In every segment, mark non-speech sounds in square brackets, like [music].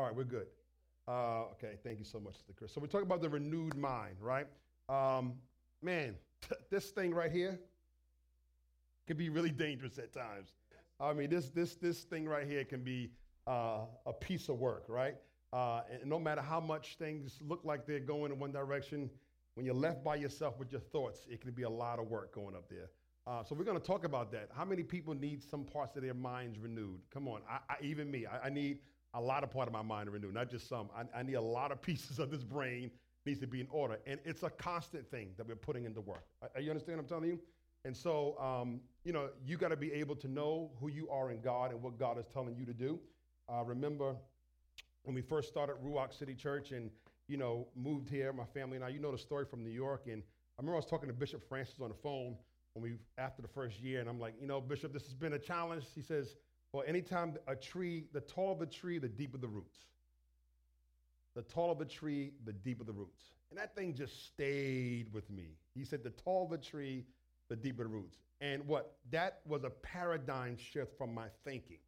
All right, we're good. Uh, okay, thank you so much. Chris. So we're talking about the renewed mind, right? Um, man, [laughs] this thing right here can be really dangerous at times. I mean, this this this thing right here can be uh, a piece of work, right? Uh, and no matter how much things look like they're going in one direction, when you're left by yourself with your thoughts, it can be a lot of work going up there. Uh, so we're going to talk about that. How many people need some parts of their minds renewed? Come on, I, I, even me. I, I, need a lot of part of my mind renewed, not just some. I, I need a lot of [laughs] pieces of this brain needs to be in order, and it's a constant thing that we're putting into work. Are you understand what I'm telling you? And so, um, you know, you got to be able to know who you are in God and what God is telling you to do. Uh, remember when we first started Ruach City Church and, you know, moved here, my family and I, you know the story from New York. And I remember I was talking to Bishop Francis on the phone when we, after the first year, and I'm like, you know, Bishop, this has been a challenge. He says, well, anytime a tree, the taller the tree, the deeper the roots. The taller the tree, the deeper the roots. And that thing just stayed with me. He said, the taller the tree, the deeper the roots. And what? That was a paradigm shift from my thinking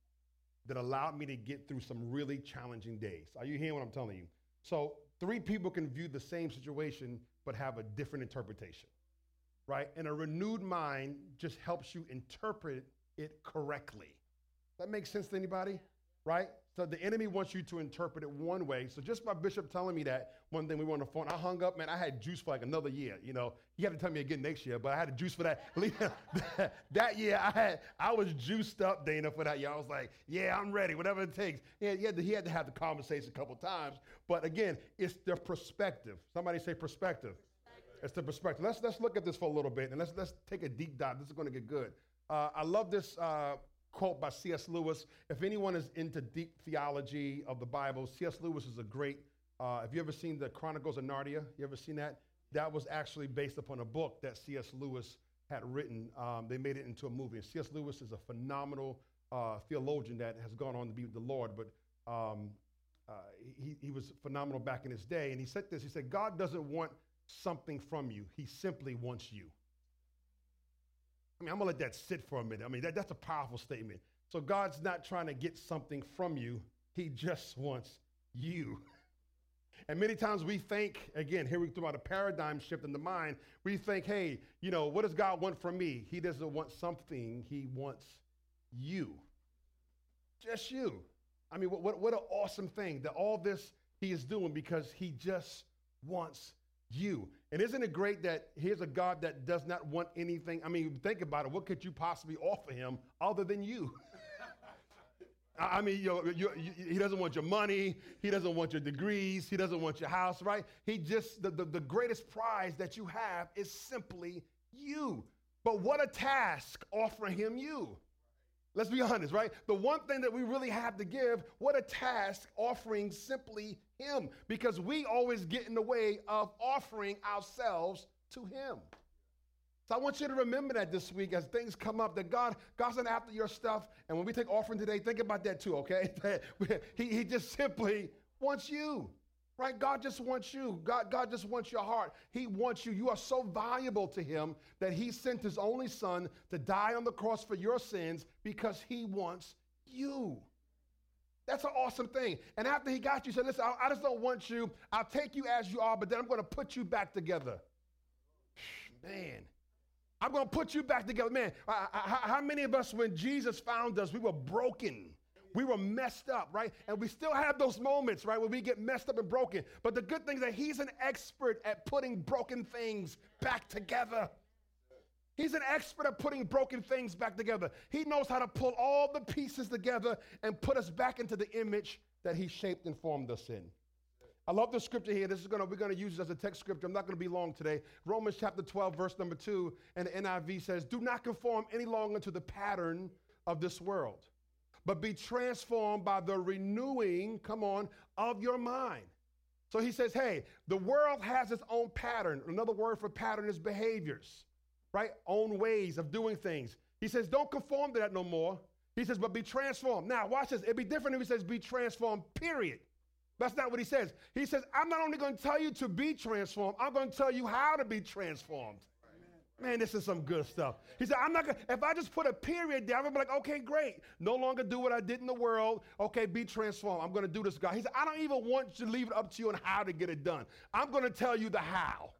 that allowed me to get through some really challenging days. Are you hearing what I'm telling you? So, three people can view the same situation but have a different interpretation, right? And a renewed mind just helps you interpret it correctly. That makes sense to anybody, right? So the enemy wants you to interpret it one way. So just by Bishop telling me that one thing we were on the phone, I hung up, man. I had juice for like another year. You know, he had to tell me again next year, but I had a juice for that. [laughs] [laughs] that year, I had I was juiced up, Dana, for that year. I was like, yeah, I'm ready, whatever it takes. He had, he had, to, he had to have the conversation a couple times. But again, it's the perspective. Somebody say perspective. It's the perspective. Let's let's look at this for a little bit and let's let's take a deep dive. This is going to get good. Uh, I love this. Uh, quote by C.S. Lewis. If anyone is into deep theology of the Bible, C.S. Lewis is a great. Uh, have you ever seen the Chronicles of Narnia? You ever seen that? That was actually based upon a book that C.S. Lewis had written. Um, they made it into a movie. And C.S. Lewis is a phenomenal uh, theologian that has gone on to be with the Lord, but um, uh, he, he was phenomenal back in his day. And he said this He said, God doesn't want something from you, He simply wants you. I mean, I'm to let that sit for a minute. I mean, that, that's a powerful statement. So God's not trying to get something from you, He just wants you. [laughs] And many times we think, again, here we about a paradigm shift in the mind. We think, hey, you know, what does God want from me? He doesn't want something, He wants you. Just you. I mean, what, what, what an awesome thing that all this He is doing because He just wants you. And isn't it great that here's a God that does not want anything? I mean, think about it. What could you possibly offer him other than you? [laughs] I mean, you you, you, he doesn't want your money. He doesn't want your degrees. He doesn't want your house, right? He just, the, the, the greatest prize that you have is simply you. But what a task offering him you. Let's be honest, right? The one thing that we really have to give, what a task offering simply Him, because we always get in the way of offering ourselves to Him. So I want you to remember that this week as things come up, that God, God's not after your stuff. And when we take offering today, think about that too, okay? [laughs] he, he just simply wants you. Right? God just wants you. God, God just wants your heart. He wants you. You are so valuable to Him that He sent His only Son to die on the cross for your sins because He wants you. That's an awesome thing. And after He got you, He said, Listen, I, I just don't want you. I'll take you as you are, but then I'm going to [sighs] put you back together. Man. I'm going to put you back together. Man, I, I, how many of us, when Jesus found us, we were broken? We were messed up, right? And we still have those moments, right, where we get messed up and broken. But the good thing is that he's an expert at putting broken things back together. He's an expert at putting broken things back together. He knows how to pull all the pieces together and put us back into the image that he shaped and formed us in. I love the scripture here. This is gonna we're gonna use it as a text scripture. I'm not gonna be long today. Romans chapter 12, verse number two, and the NIV says, "Do not conform any longer to the pattern of this world." but be transformed by the renewing, come on, of your mind. So he says, hey, the world has its own pattern. Another word for pattern is behaviors, right? Own ways of doing things. He says, don't conform to that no more. He says, but be transformed. Now, watch this. It'd be different if he says, be transformed, period. That's not what he says. He says, I'm not only going to tell you to be transformed, I'm going to tell you how to be transformed. Man, this is some good stuff. He said, I'm not gonna, if I just put a period there, I'm gonna be like, okay, great. No longer do what I did in the world. Okay, be transformed. I'm gonna do this, God. He said, I don't even want to leave it up to you on how to get it done. I'm gonna tell you the how.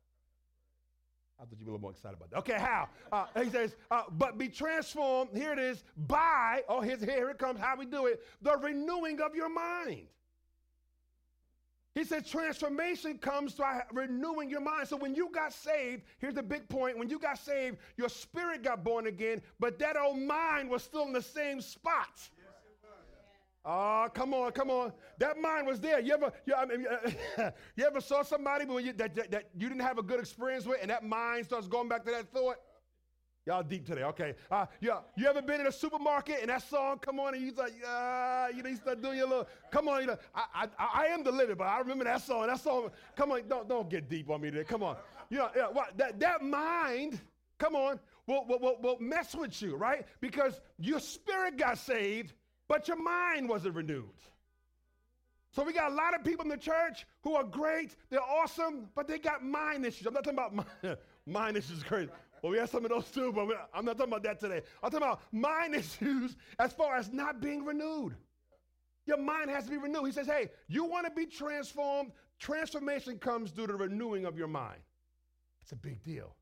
I thought you'd be a little more excited about that. Okay, how? Uh, he says, uh, but be transformed, here it is, by, oh, here's, here it comes, how we do it, the renewing of your mind. He said transformation comes by renewing your mind. So when you got saved, here's the big point. When you got saved, your spirit got born again, but that old mind was still in the same spot. Oh, come on, come on. That mind was there. You ever, you, I mean, [laughs] you ever saw somebody you, that, that, that you didn't have a good experience with, and that mind starts going back to that thought? Y'all deep today, okay? Uh, yeah, you ever been in a supermarket and that song come on and you like, uh, you know, you start doing your little, come on, you know, I, I, I am the living, but I remember that song. That song, come on, don't, don't get deep on me today. Come on, you know, yeah, what, that that mind, come on, will, will, will, will mess with you, right? Because your spirit got saved, but your mind wasn't renewed. So we got a lot of people in the church who are great, they're awesome, but they got mind issues. I'm not talking about mind, [laughs] mind issues, crazy. Well, we have some of those too, but I'm not talking about that today. I'm talking about mind [laughs] issues as far as not being renewed. Your mind has to be renewed. He says, hey, you want to be transformed? Transformation comes through the renewing of your mind. It's a big deal.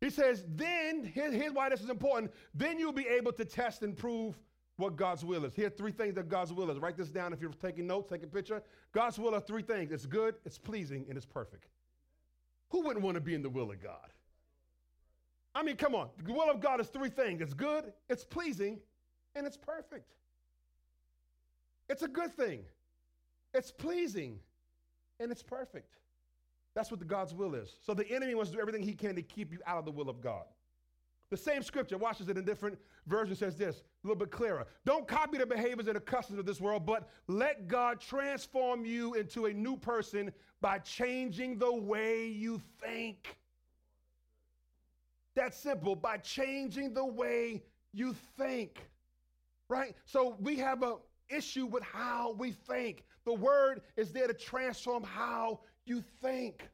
He says, then, here's why this is important. Then you'll be able to test and prove what God's will is. Here are three things that God's will is. Write this down if you're taking notes, take a picture. God's will are three things it's good, it's pleasing, and it's perfect. Who wouldn't want to be in the will of God? I mean, come on. The will of God is three things it's good, it's pleasing, and it's perfect. It's a good thing, it's pleasing, and it's perfect. That's what the God's will is. So the enemy wants to do everything he can to keep you out of the will of God. The same scripture, watch this in a different version, says this, a little bit clearer. Don't copy the behaviors and the customs of this world, but let God transform you into a new person by changing the way you think. That's simple by changing the way you think. Right? So we have a issue with how we think. The word is there to transform how you think.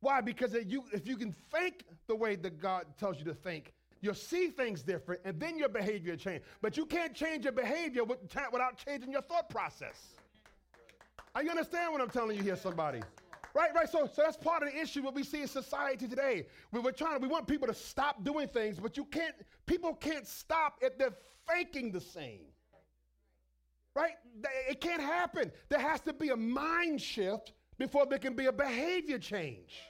Why? Because if you, if you can think the way that God tells you to think, you'll see things different and then your behavior change. But you can't change your behavior without changing your thought process. Are you understand what I'm telling you here, somebody? Right, right. So, so that's part of the issue what we see in society today. We, we're trying to, we want people to stop doing things, but you can't, people can't stop if they're faking the same. Right? It can't happen. There has to be a mind shift before there can be a behavior change.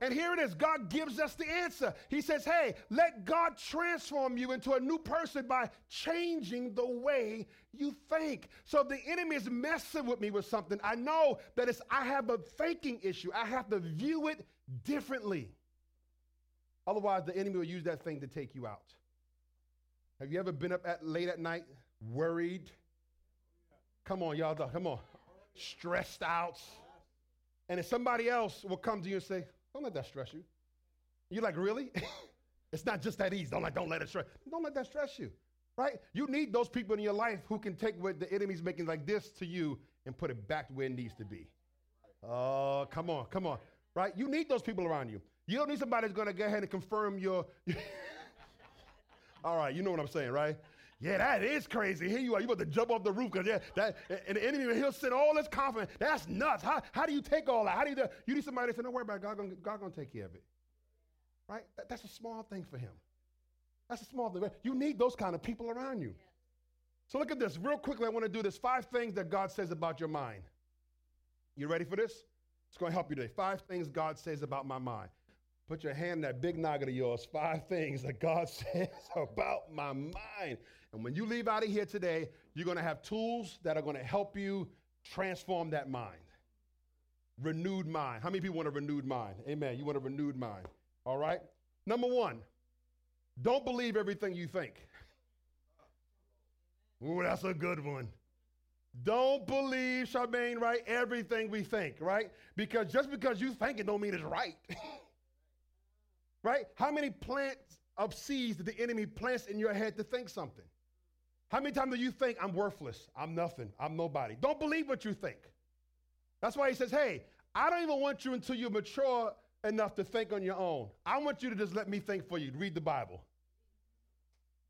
And here it is. God gives us the answer. He says, Hey, let God transform you into a new person by changing the way you think. So the enemy is messing with me with something. I know that it's I have a thinking issue. I have to view it differently. Otherwise, the enemy will use that thing to take you out. Have you ever been up at late at night, worried? Come on, y'all. Come on. Stressed out. And if somebody else will come to you and say, don't let that stress you. You're like, really? [laughs] it's not just that easy. Don't let, don't let it stress. Don't let that stress you. Right? You need those people in your life who can take what the enemy's making like this to you and put it back where it needs to be. Oh, uh, come on, come on. Right? You need those people around you. You don't need somebody that's to go ahead and confirm your. [laughs] All right, you know what I'm saying, right? Yeah, that is crazy. Here you are. You about to jump off the roof because yeah, that and the enemy he'll send all this confidence. That's nuts. How, how do you take all that? How do you do, you need somebody to say, don't worry about it. God gonna, God gonna take care of it. Right? That, that's a small thing for him. That's a small thing. You need those kind of people around you. So look at this. Real quickly, I want to do this. Five things that God says about your mind. You ready for this? It's going to help you today. Five things God says about my mind. Put your hand in that big noggin of yours. Five things that God [laughs] says about my mind. And when you leave out of here today, you're going to have tools that are going to help you transform that mind. Renewed mind. How many people want a renewed mind? Amen. You want a renewed mind. All right? Number one, don't believe everything you think. Ooh, that's a good one. Don't believe, Charmaine, right? Everything we think, right? Because just because you think it don't mean it's right. [laughs] right? How many plants of seeds did the enemy plants in your head to think something? How many times do you think I'm worthless? I'm nothing. I'm nobody. Don't believe what you think. That's why he says, hey, I don't even want you until you're mature enough to think on your own. I want you to just let me think for you. Read the Bible.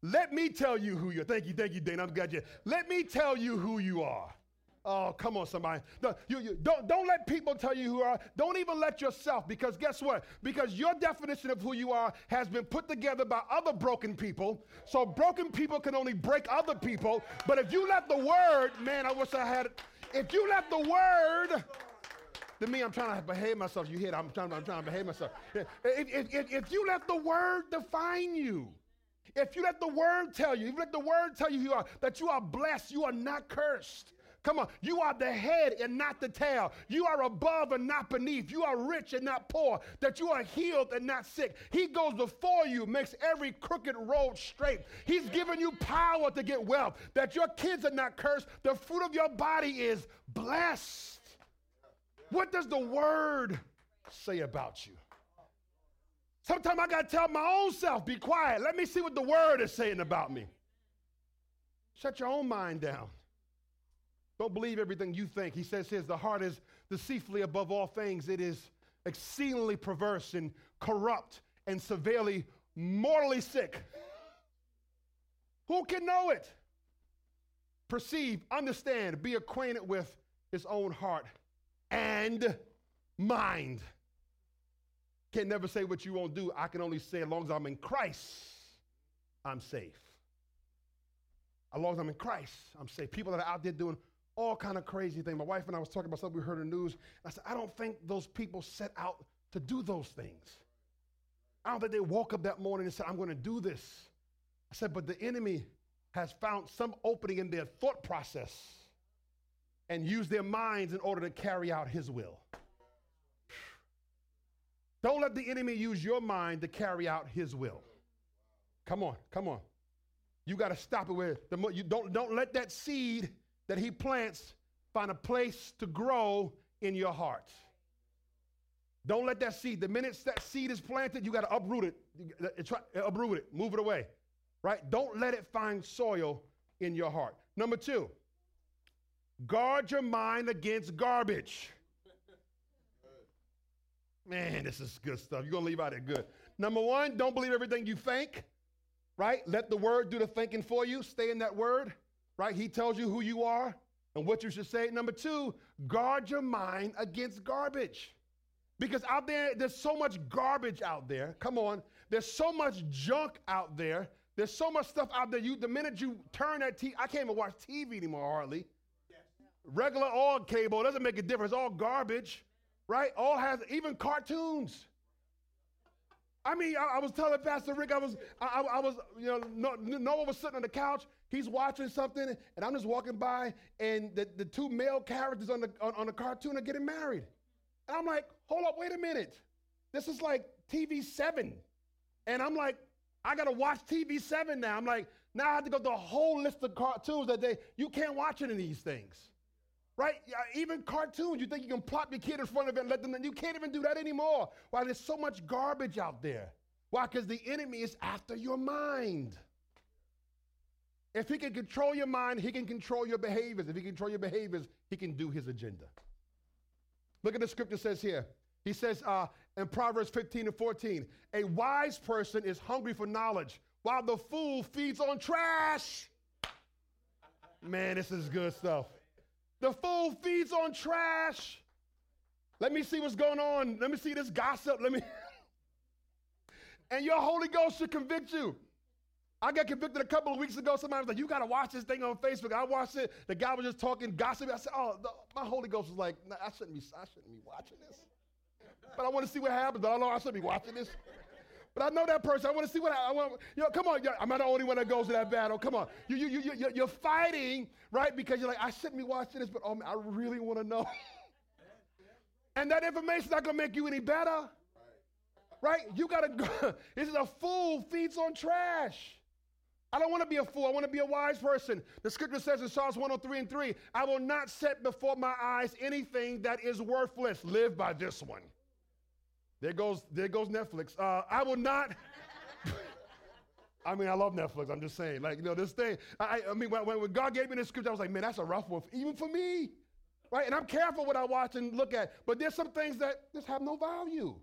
Let me tell you who you are. Thank you, thank you, Dane. I'm glad you. Let me tell you who you are. Oh, come on, somebody. No, you, you, don't, don't let people tell you who are. Don't even let yourself, because guess what? Because your definition of who you are has been put together by other broken people. So broken people can only break other people. But if you let the word, man, I wish I had. If you let the word, to me, I'm trying to behave myself. You hear it? I'm trying, I'm trying to behave myself. If, if, if, if you let the word define you, if you let the word tell you, if you let the word tell you, you are, that you are blessed, you are not cursed. Come on, you are the head and not the tail. You are above and not beneath. You are rich and not poor. That you are healed and not sick. He goes before you, makes every crooked road straight. He's given you power to get wealth. That your kids are not cursed. The fruit of your body is blessed. What does the word say about you? Sometimes I got to tell my own self, be quiet. Let me see what the word is saying about me. Shut your own mind down. Don't believe everything you think. He says "His the heart is deceitfully above all things. It is exceedingly perverse and corrupt and severely mortally sick. Who can know it? Perceive, understand, be acquainted with his own heart and mind. Can never say what you won't do. I can only say, as long as I'm in Christ, I'm safe. As long as I'm in Christ, I'm safe. People that are out there doing all kind of crazy things. My wife and I was talking about something we heard in the news. I said, I don't think those people set out to do those things. I don't think they woke up that morning and said, I'm going to do this. I said, but the enemy has found some opening in their thought process and used their minds in order to carry out his will. [sighs] Don't let the enemy use your mind to carry out his will. Come on, come on. You got to stop it with the you don't don't let that seed that he plants find a place to grow in your heart. Don't let that seed, the minute that seed is planted, you got to uproot it. Uh, try, uh, uproot it, move it away, right? Don't let it find soil in your heart. Number two, guard your mind against garbage. [laughs] Man, this is good stuff. You're going to leave out it good. Number one, don't believe everything you think, right? Let the word do the thinking for you. Stay in that word right? He tells you who you are and what you should say. Number two, guard your mind against garbage. Because out there, there's so much garbage out there. Come on. There's so much junk out there. There's so much stuff out there. You, the minute you turn that TV, I can't even watch TV anymore hardly. Regular all cable doesn't make a difference. All garbage, right? All has even cartoons. I mean, I, I, was telling Pastor Rick, I was, I, I was, you know, Noah was sitting on the couch. He's watching something, and I'm just walking by, and the, the two male characters on the on, on the cartoon are getting married. And I'm like, hold up, wait a minute. This is like TV seven, and I'm like, I gotta watch TV seven now. I'm like, now I have to go through a whole list of cartoons that they you can't watch any of these things right? Even cartoons, you think you can plop your kid in front of it and let them, you can't even do that anymore. Why? There's so much garbage out there. Why? Because the enemy is after your mind. If he can control your mind, he can control your behaviors. If he can control your behaviors, he can do his agenda. Look at the scripture says here. He says uh, in Proverbs 15 and 14, a wise person is hungry for knowledge, while the fool feeds on trash. Man, this is good stuff. The fool feeds on trash. Let me see what's going on. Let me see this gossip. Let me. [laughs] and your Holy Ghost should convict you. I got convicted a couple of weeks ago. Somebody was like, You got to watch this thing on Facebook. I watched it. The guy was just talking gossip. I said, Oh, the, my Holy Ghost was like, nah, I, shouldn't be, I shouldn't be watching this. But I want to see what happens. But I know I shouldn't be watching this. But I know that person. I want to see what I, I want. You know, come on. I'm not the only one that goes to that battle. Come on. You, you, you, you, you're fighting, right? Because you're like, I shouldn't be watching this, but oh, man, I really want to know. [laughs] and that information's not going to make you any better. Right? You got to go. [laughs] this is a fool feeds on trash. I don't want to be a fool. I want to be a wise person. The scripture says in Psalms 103 and 3, I will not set before my eyes anything that is worthless. Live by this one. There goes, there goes Netflix. Uh, I will not. [laughs] I mean, I love Netflix. I'm just saying, like, you know, this thing. I, I mean, when, when God gave me this scripture, I was like, man, that's a rough one, even for me, right? And I'm careful what I watch and look at. But there's some things that just have no value.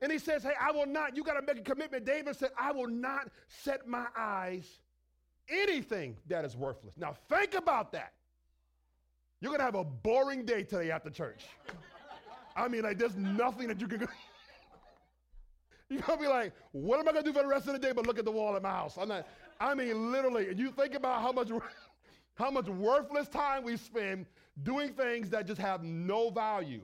And he says, Hey, I will not, you got to make a commitment. David said, I will not set my eyes anything that is worthless. Now, think about that. You're going to have a boring day today after church. I mean, like, there's nothing that you can. [laughs] You're to be like, what am I to do for the rest of the day but look at the wall in my house? I'm not, I mean, literally, and you think about how much, [laughs] how much worthless time we spend doing things that just have no value.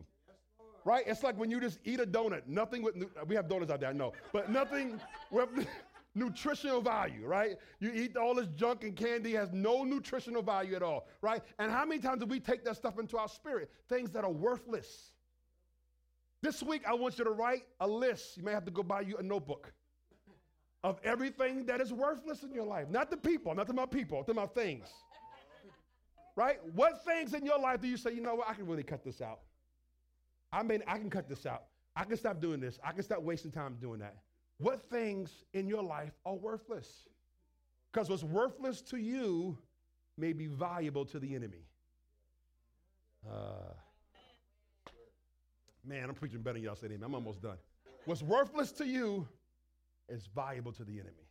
Right? It's like when you just eat a donut, nothing with, we have donuts out there, I know, but nothing with [laughs] nutritional value, right? You eat all this junk and candy has no nutritional value at all, right? And how many times do we take that stuff into our spirit? Things that are worthless. This week, I want you to write a list. You may have to go buy you a notebook of everything that is worthless in your life. Not the people, not to my people, to my things. Right? What things in your life do you say, you know what, I can really cut this out? I mean, I can cut this out. I can stop doing this. I can stop wasting time doing that. What things in your life are worthless? Because what's worthless to you may be valuable to the enemy. Uh, man, I'm preaching better than y'all said amen. I'm almost done. What's worthless to you is valuable to the enemy.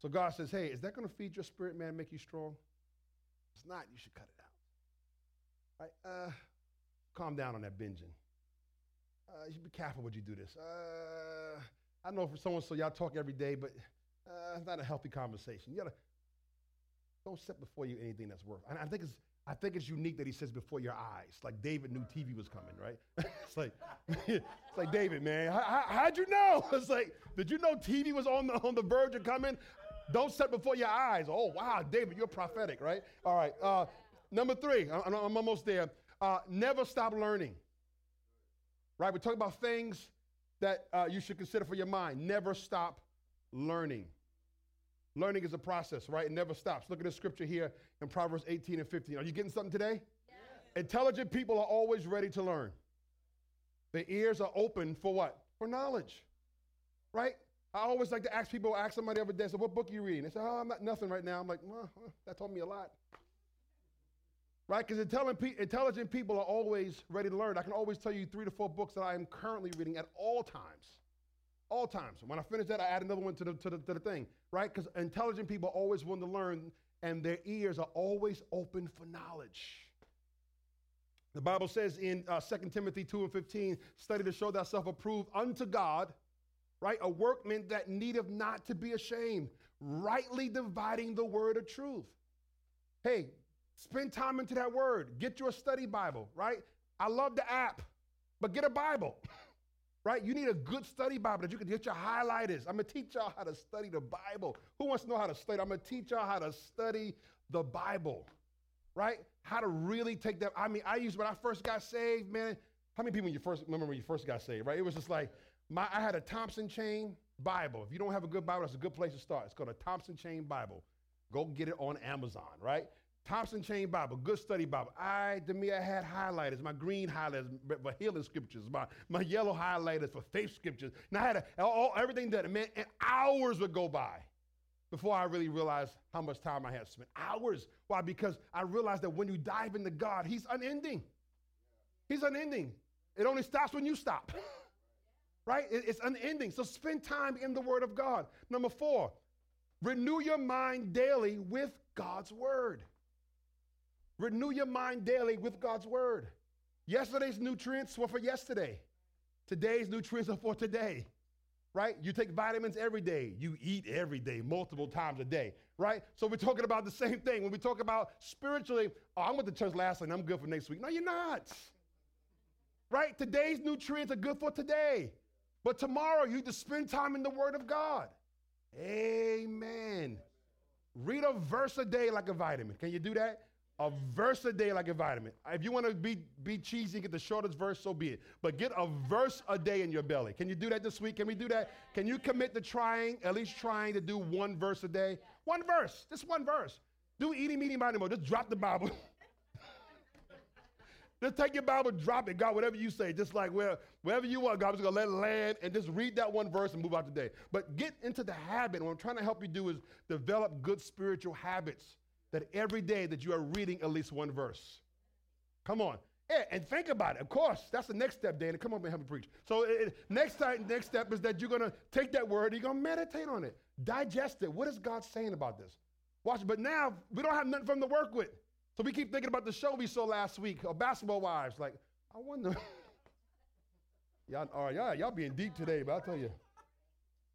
So God says, hey, is that going to feed your spirit, man, make you strong? If it's not, you should cut it out. Right? Uh, calm down on that binging. Uh, you should be careful when you do this. Uh, I know for someone, so y'all talk every day, but uh, it's not a healthy conversation. You gotta don't set before you anything that's worth. And I think it's I think it's unique that he says before your eyes. Like David knew TV was coming, right? [laughs] it's like [laughs] it's like David, man. How, how'd you know? [laughs] It's like, did you know TV was on the on the verge of coming? Don't set before your eyes. Oh wow, David, you're prophetic, right? All right. Uh, number three, I'm, I'm almost there. Uh, never stop learning. Right? We're talking about things that uh, you should consider for your mind. Never stop learning. Learning is a process, right? It never stops. Look at the scripture here in Proverbs 18 and 15. Are you getting something today? Yes. Intelligent people are always ready to learn. Their ears are open for what? For knowledge, right? I always like to ask people, ask somebody every day, so what book are you reading? They say, oh, I'm not nothing right now. I'm like, well, that told me a lot. Right? Because intelligent people are always ready to learn. I can always tell you three to four books that I am currently reading at all times. All times. When I finish that, I add another one to the, to the, to the thing. Right? Because intelligent people always want to learn, and their ears are always open for knowledge. The Bible says in uh, 2 Timothy 2 and 15, study to show thyself approved unto God, right? A workman that needeth not to be ashamed, rightly dividing the word of truth. Hey, Spend time into that word. Get you a study Bible, right? I love the app, but get a Bible, [laughs] right? You need a good study Bible that you can get your highlighters. I'm gonna teach y'all how to study the Bible. Who wants to know how to study? I'm gonna teach y'all how to study the Bible, right? How to really take that. I mean, I used when I first got saved, man. How many people when you first remember when you first got saved, right? It was just like my I had a Thompson Chain Bible. If you don't have a good Bible, that's a good place to start. It's called a Thompson Chain Bible. Go get it on Amazon, right? Thompson Chain Bible, good study Bible. I, to me, I had highlighters, my green highlighters for healing scriptures, my, my yellow highlighters for faith scriptures. And I had a, all, everything done. Man, and hours would go by before I really realized how much time I had spent. Hours. Why? Because I realized that when you dive into God, He's unending. He's unending. It only stops when you stop. [laughs] right? It's unending. So spend time in the Word of God. Number four, renew your mind daily with God's Word. Renew your mind daily with God's word. Yesterday's nutrients were for yesterday. Today's nutrients are for today. Right? You take vitamins every day. You eat every day, multiple times a day. Right? So we're talking about the same thing. When we talk about spiritually, oh, I went to church last night I'm good for next week. No, you're not. Right? Today's nutrients are good for today. But tomorrow you to spend time in the Word of God. Amen. Read a verse a day like a vitamin. Can you do that? A verse a day like a vitamin. If you want to be, be cheesy, get the shortest verse, so be it. But get a verse a day in your belly. Can you do that this week? Can we do that? Can you commit to trying, at least trying to do one verse a day? One verse, just one verse. Do eating, meeting, Bible. Just drop the Bible. [laughs] just take your Bible, drop it, God, whatever you say. Just like where, wherever you are, God's gonna let it land and just read that one verse and move out the day. But get into the habit. What I'm trying to help you do is develop good spiritual habits that every day that you are reading at least one verse. Come on. Yeah, and think about it. Of course, that's the next step, Danny. Come up and help me preach. So it, next time, next step is that you're gonna take that word, you're gonna meditate on it, digest it. What is God saying about this? Watch. But now we don't have nothing from to work with. So we keep thinking about the show we saw last week, or Basketball Wives. Like, I wonder. [laughs] y'all, all right, y'all, y'all being deep today, but I'll tell you.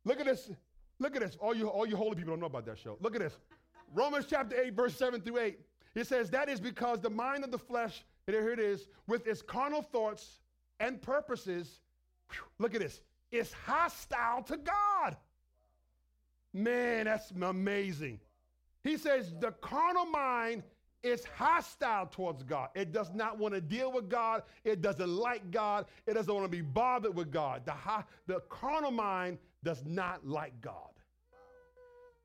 Look at this. Look at this. All you, all you holy people don't know about that show. Look at this. Romans chapter 8, verse 7 through 8. It says, That is because the mind of the flesh, here it is, with its carnal thoughts and purposes, whew, look at this, is hostile to God. Man, that's amazing. He says, The carnal mind is hostile towards God. It does not want to deal with God. It doesn't like God. It doesn't want to be bothered with God. The, ho- the carnal mind does not like God.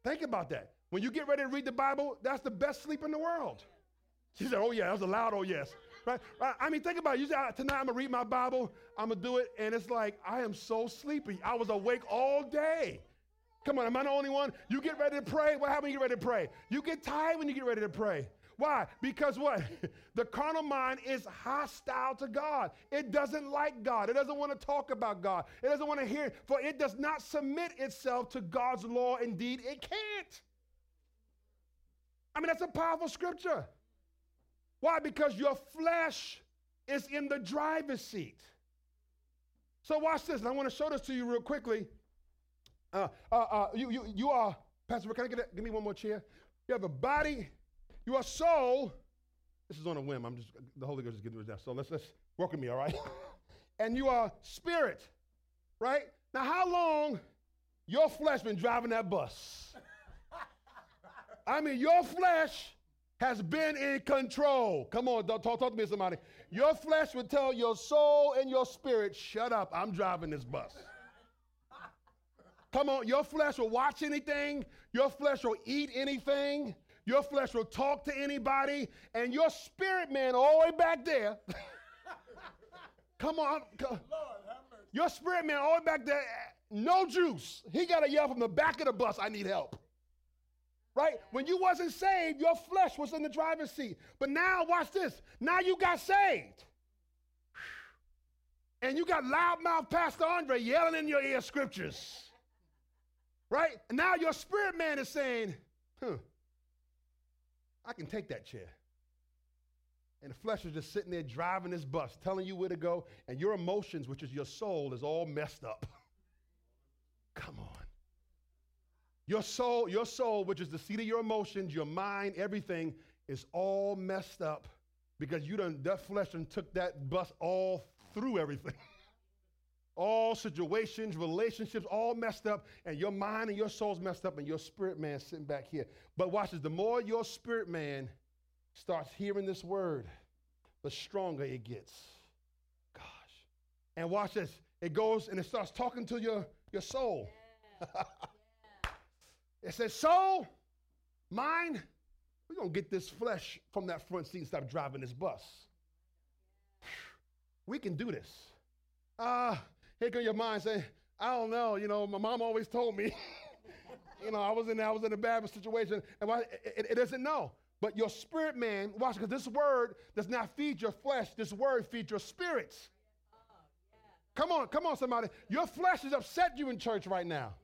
Think about that. When you get ready to read the Bible, that's the best sleep in the world. She said, Oh, yeah, that was a loud oh, yes. Right? I mean, think about it. You "Ah, Tonight I'm going to read my Bible, I'm going to do it. And it's like, I am so sleepy. I was awake all day. Come on, am I the only one? You get ready to pray. What happens when you get ready to pray? You get tired when you get ready to pray. Why? Because what? [laughs] the carnal mind is hostile to God. It doesn't like God. It doesn't want to talk about God. It doesn't want to hear, for it does not submit itself to God's law. Indeed, it can't. I mean, that's a powerful scripture. Why? Because your flesh is in the driver's seat. So watch this, and I want to show this to you real quickly. Uh, uh, uh, you, you, you are, Pastor, can I get a, give me one more chair? You have a body, you are soul. This is on a whim. I'm just, the Holy Ghost is giving me that. So let's, let's work with me, all right? [laughs] and you are spirit, right? Now, how long your flesh been driving that bus? I mean, your flesh has been in control. Come on, talk, talk, talk to me, somebody. Your flesh would tell your soul and your spirit, shut up, I'm driving this bus. Come on, your flesh will watch anything, your flesh will eat anything, your flesh will talk to anybody, and your spirit man all the way back there. [laughs] come on, come, your spirit man all the way back there, no juice. He got to yell from the back of the bus, I need help. Right? When you wasn't saved, your flesh was in the driver's seat. But now, watch this. Now you got saved. And you got loudmouth Pastor Andre yelling in your ear scriptures. Right? And now your spirit man is saying, huh, I can take that chair. And the flesh is just sitting there driving this bus, telling you where to go, and your emotions, which is your soul, is all messed up. [laughs] Come on. Your soul, your soul, which is the seat of your emotions, your mind, everything, is all messed up because you done that flesh and took that bus all through everything. [laughs] all situations, relationships, all messed up, and your mind and your soul's messed up, and your spirit man sitting back here. But watch this: the more your spirit man starts hearing this word, the stronger it gets. Gosh. And watch this. It goes and it starts talking to your, your soul. [laughs] it says, Soul, mind, we're going to get this flesh from that front seat and stop driving this bus. [sighs] We can do this. Ah, uh, here comes your mind saying, I don't know, you know, my mom always told me. [laughs] you know, I was in I was in a bad situation, and why, it, it doesn't know. But your spirit man, watch, because this word does not feed your flesh. This word feeds your spirits. Come on, come on, somebody. Your flesh is upset you in church right now.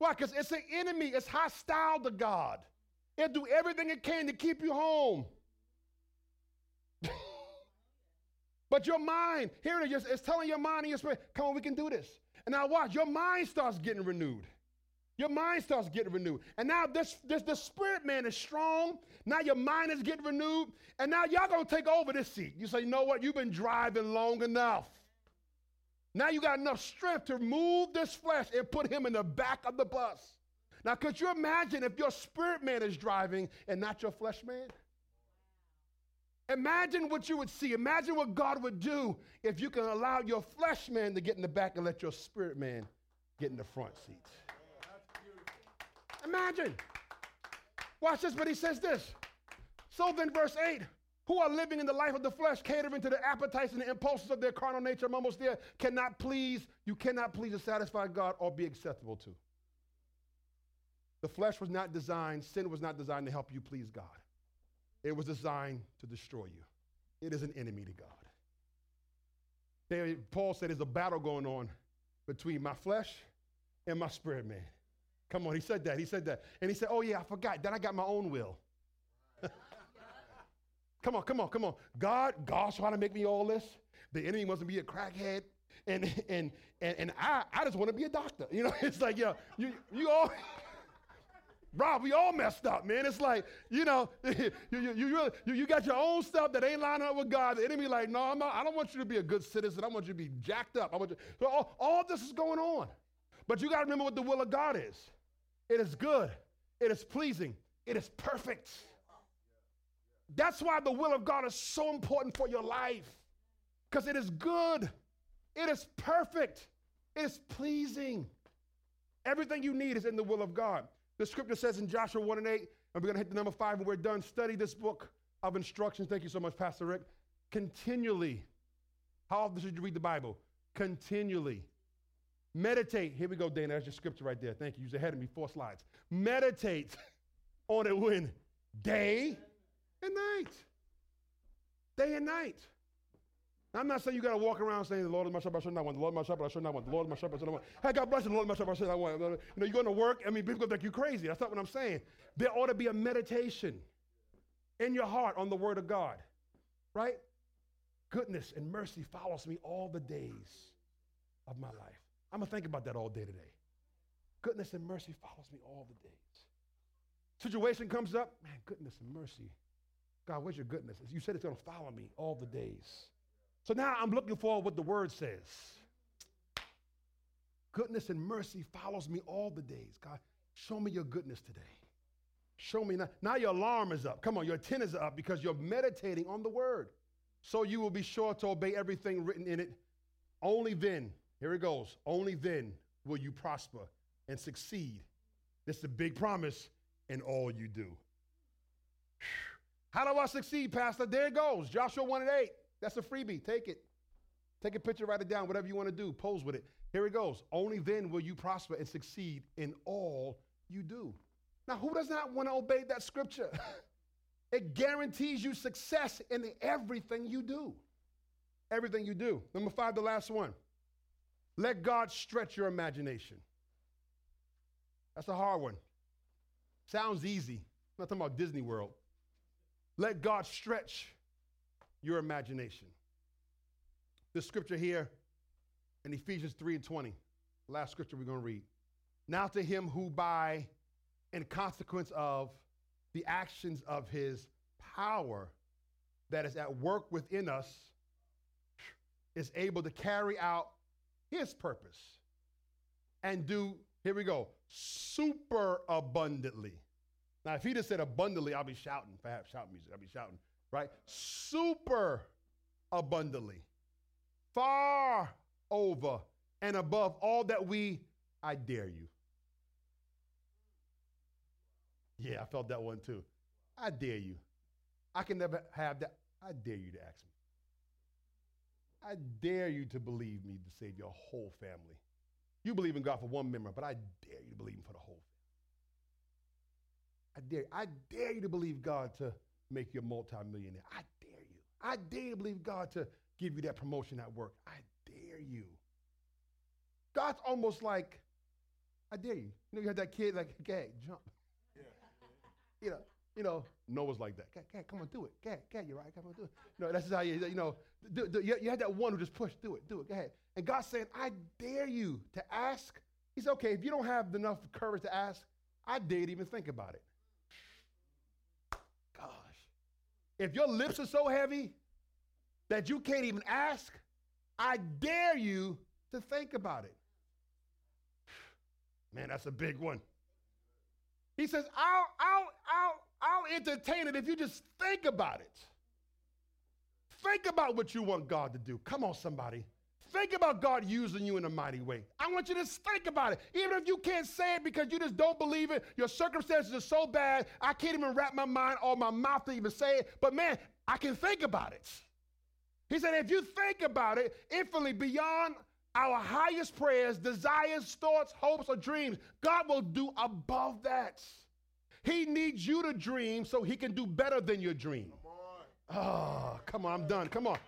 Why? Because it's an enemy. It's hostile to God. It'll do everything it can to keep you home. [laughs] but your mind, here it is, it's telling your mind and your spirit, come on, we can do this. And now watch, your mind starts getting renewed. Your mind starts getting renewed. And now this, this the spirit man is strong. Now your mind is getting renewed. And now y'all gonna take over this seat. You say, you know what? You've been driving long enough. Now you got enough strength to move this flesh and put him in the back of the bus. Now, could you imagine if your spirit man is driving and not your flesh man? Imagine what you would see. Imagine what God would do if you can allow your flesh man to get in the back and let your spirit man get in the front seat. Imagine. Watch this, but he says this. So then, verse 8 who are living in the life of the flesh, catering to the appetites and the impulses of their carnal nature, almost there, cannot please, you cannot please and satisfy God or be acceptable to. The flesh was not designed, sin was not designed to help you please God. It was designed to destroy you. It is an enemy to God. Paul said there's a battle going on between my flesh and my spirit, man. Come on, he said that. He said that. And he said, Oh, yeah, I forgot. Then I got my own will. Come on, come on, come on. God, God's trying to make me all this. The enemy wants to be a crackhead. And and and, and I, I just want to be a doctor. You know, [laughs] it's like, yo, you you all [laughs] Rob, we all messed up, man. It's like, you know, [laughs] you, you, you, really, you, you got your own stuff that ain't lining up with God. The enemy like, no, I'm not, I don't want you to be a good citizen. I want you to be jacked up. I want you, so all, all this is going on. But you got to remember what the will of God is. It is good. It is pleasing. It is perfect. That's why the will of God is so important for your life. Because it is good. It is perfect. It is pleasing. Everything you need is in the will of God. The scripture says in Joshua 1 and 8, and we're going to hit the number five when we're done. Study this book of instructions. Thank you so much, Pastor Rick. Continually. How often should you read the Bible? Continually. Meditate. Here we go, Dana. That's your scripture right there. Thank you. You're ahead of me. Four slides. Meditate [laughs] on it when? Day and night. Day and night. I'm not saying you got to walk around saying, the Lord is my shepherd, I should not want. The Lord is my shepherd, I should not want. The Lord is my shepherd, I should not want. Hey, God bless you, the Lord is my shepherd, I should not want. You know, you're going to work. I mean, people think you're crazy. That's not what I'm saying. There ought to be a meditation in your heart on the word of God, right? Goodness and mercy follows me all the days of my life. I'm going to think about that all day today. Goodness and mercy follows me all the days. Situation comes up, man, goodness and mercy. God, where's your goodness? You said it's going to follow me all the days. So now I'm looking for what the word says. Goodness and mercy follows me all the days. God, show me your goodness today. Show me now. Now your alarm is up. Come on, your antennas is up because you're meditating on the word. So you will be sure to obey everything written in it. Only then, here it goes, only then will you prosper and succeed. This is a big promise in all you do. How do I succeed, Pastor? There it goes. Joshua 1 and 8. That's a freebie. Take it. Take a picture, write it down, whatever you want to do. Pose with it. Here it goes. Only then will you prosper and succeed in all you do. Now, who does not want to obey that scripture? [laughs] it guarantees you success in everything you do. Everything you do. Number five, the last one. Let God stretch your imagination. That's a hard one. Sounds easy. I'm not talking about Disney World. Let God stretch your imagination. This scripture here in Ephesians 3 and 20, last scripture we're going to read. Now to him who by, in consequence of the actions of his power that is at work within us, is able to carry out his purpose and do, here we go, super abundantly. Now, if he just said abundantly, I'll be shouting. Have shout music, I'll be shouting right? Super abundantly, far over and above all that we, I dare you. Yeah, I felt that one too. I dare you. I can never have that. I dare you to ask me. I dare you to believe me to save your whole family. You believe in God for one member, but I dare you to believe him for the whole family. I dare, I dare you to believe God to make you a multimillionaire. I dare you. I dare you believe God to give you that promotion at work. I dare you. God's almost like, I dare you. You know, you had that kid like, okay, jump. Yeah. [laughs] you know, you know, Noah's like that. Okay, come on, do it. Okay, okay, you're right. Come on, do it. No, that's how you, you know, do, do, you, you had that one who just pushed, do it, do it, go ahead. And God's saying, I dare you to ask. He said, okay, if you don't have enough courage to ask, I dare you to even think about it. If your lips are so heavy that you can't even ask, I dare you to think about it. Man, that's a big one. He says, I'll, I'll, I'll, I'll entertain it if you just think about it. Think about what you want God to do. Come on, somebody. Think about God using you in a mighty way. I want you to think about it. Even if you can't say it because you just don't believe it, your circumstances are so bad, I can't even wrap my mind or my mouth to even say it. But man, I can think about it. He said, if you think about it infinitely beyond our highest prayers, desires, thoughts, hopes, or dreams, God will do above that. He needs you to dream so he can do better than your dream. Come oh, come on, I'm done. Come on.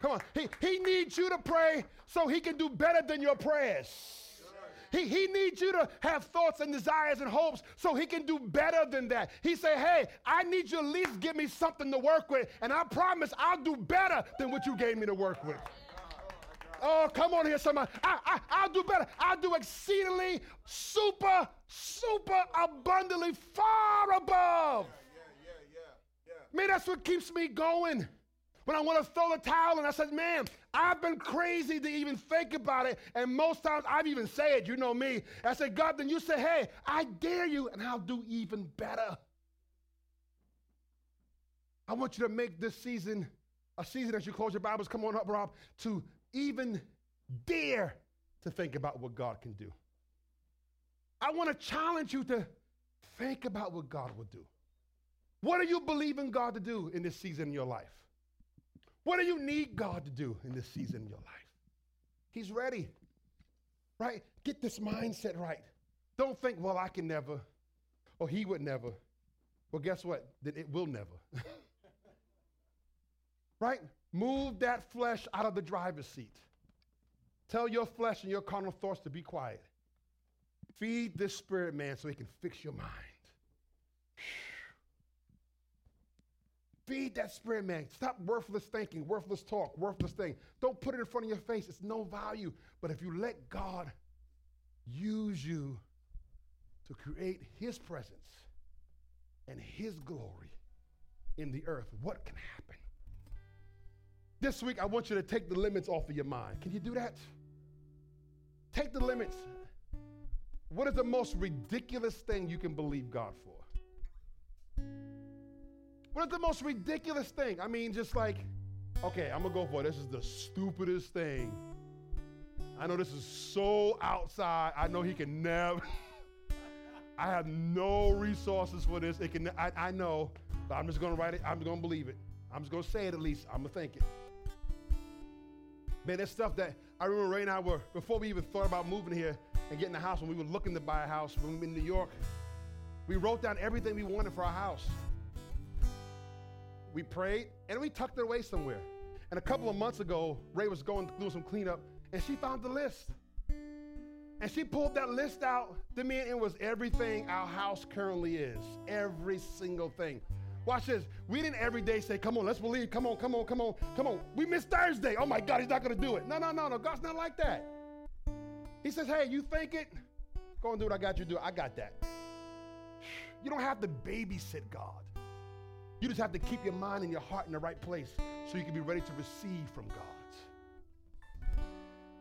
Come on. He, he needs you to pray so he can do better than your prayers. He, he needs you to have thoughts and desires and hopes so he can do better than that. He said, hey, I need you at least give me something to work with, and I promise I'll do better than what you gave me to work with. Oh, come on here, somebody. I, I, I'll do better. I'll do exceedingly, super, super abundantly, far above. Man, that's what keeps me going. When I want to throw the towel, and I said, man, I've been crazy to even think about it. And most times I've even said, you know me. I said, God, then you say, hey, I dare you, and I'll do even better. I want you to make this season a season as you close your Bibles. Come on up, Rob, to even dare to think about what God can do. I want to challenge you to think about what God will do. What do you believe in God to do in this season in your life? What do you need God to do in this season in your life? He's ready, right? Get this mindset right. Don't think, well, I can never, or he would never. Well, guess what? Then it will never. [laughs] right? Move that flesh out of the driver's seat. Tell your flesh and your carnal thoughts to be quiet. Feed this spirit man so he can fix your mind. Feed that spirit man. Stop worthless thinking, worthless talk, worthless thing. Don't put it in front of your face. It's no value. But if you let God use you to create his presence and his glory in the earth, what can happen? This week, I want you to take the limits off of your mind. Can you do that? Take the limits. What is the most ridiculous thing you can believe God for? What is the most ridiculous thing? I mean, just like, okay, I'm gonna go for it. This is the stupidest thing. I know this is so outside. I know he can never. [laughs] I have no resources for this. It can. I, I know, but I'm just gonna write it. I'm gonna believe it. I'm just gonna say it at least. I'm gonna think it. Man, there's stuff that I remember Ray and I were before we even thought about moving here and getting a house. When we were looking to buy a house when we were in New York, we wrote down everything we wanted for our house we prayed, and we tucked it away somewhere. And a couple of months ago, Ray was going through some cleanup, and she found the list. And she pulled that list out to me, and it was everything our house currently is. Every single thing. Watch this. We didn't every day say, Come on, let's believe. Come on, come on, come on, come on. We missed Thursday. Oh my God, he's not going to do it. No, no, no, no. God's not like that. He says, Hey, you think it? Go and do what I got you to do. I got that. [sighs] You don't have to babysit God. You just have to keep your mind and your heart in the right place so you can be ready to receive from God.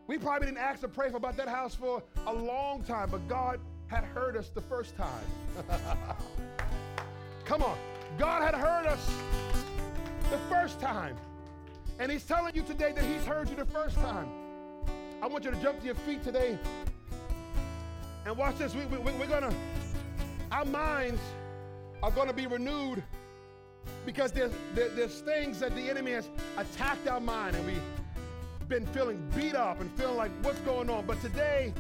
We probably didn't ask to pray for about that house for a long time, but God had heard us the first time. [laughs] Come on. God had heard us the first time. And He's telling you today that He's heard you the first time. I want you to jump to your feet today and watch this. We, we, we're going to, our minds are going to be renewed because there's, there, there's things that the enemy has attacked our mind and we've been feeling beat up and feeling like what's going on. But today,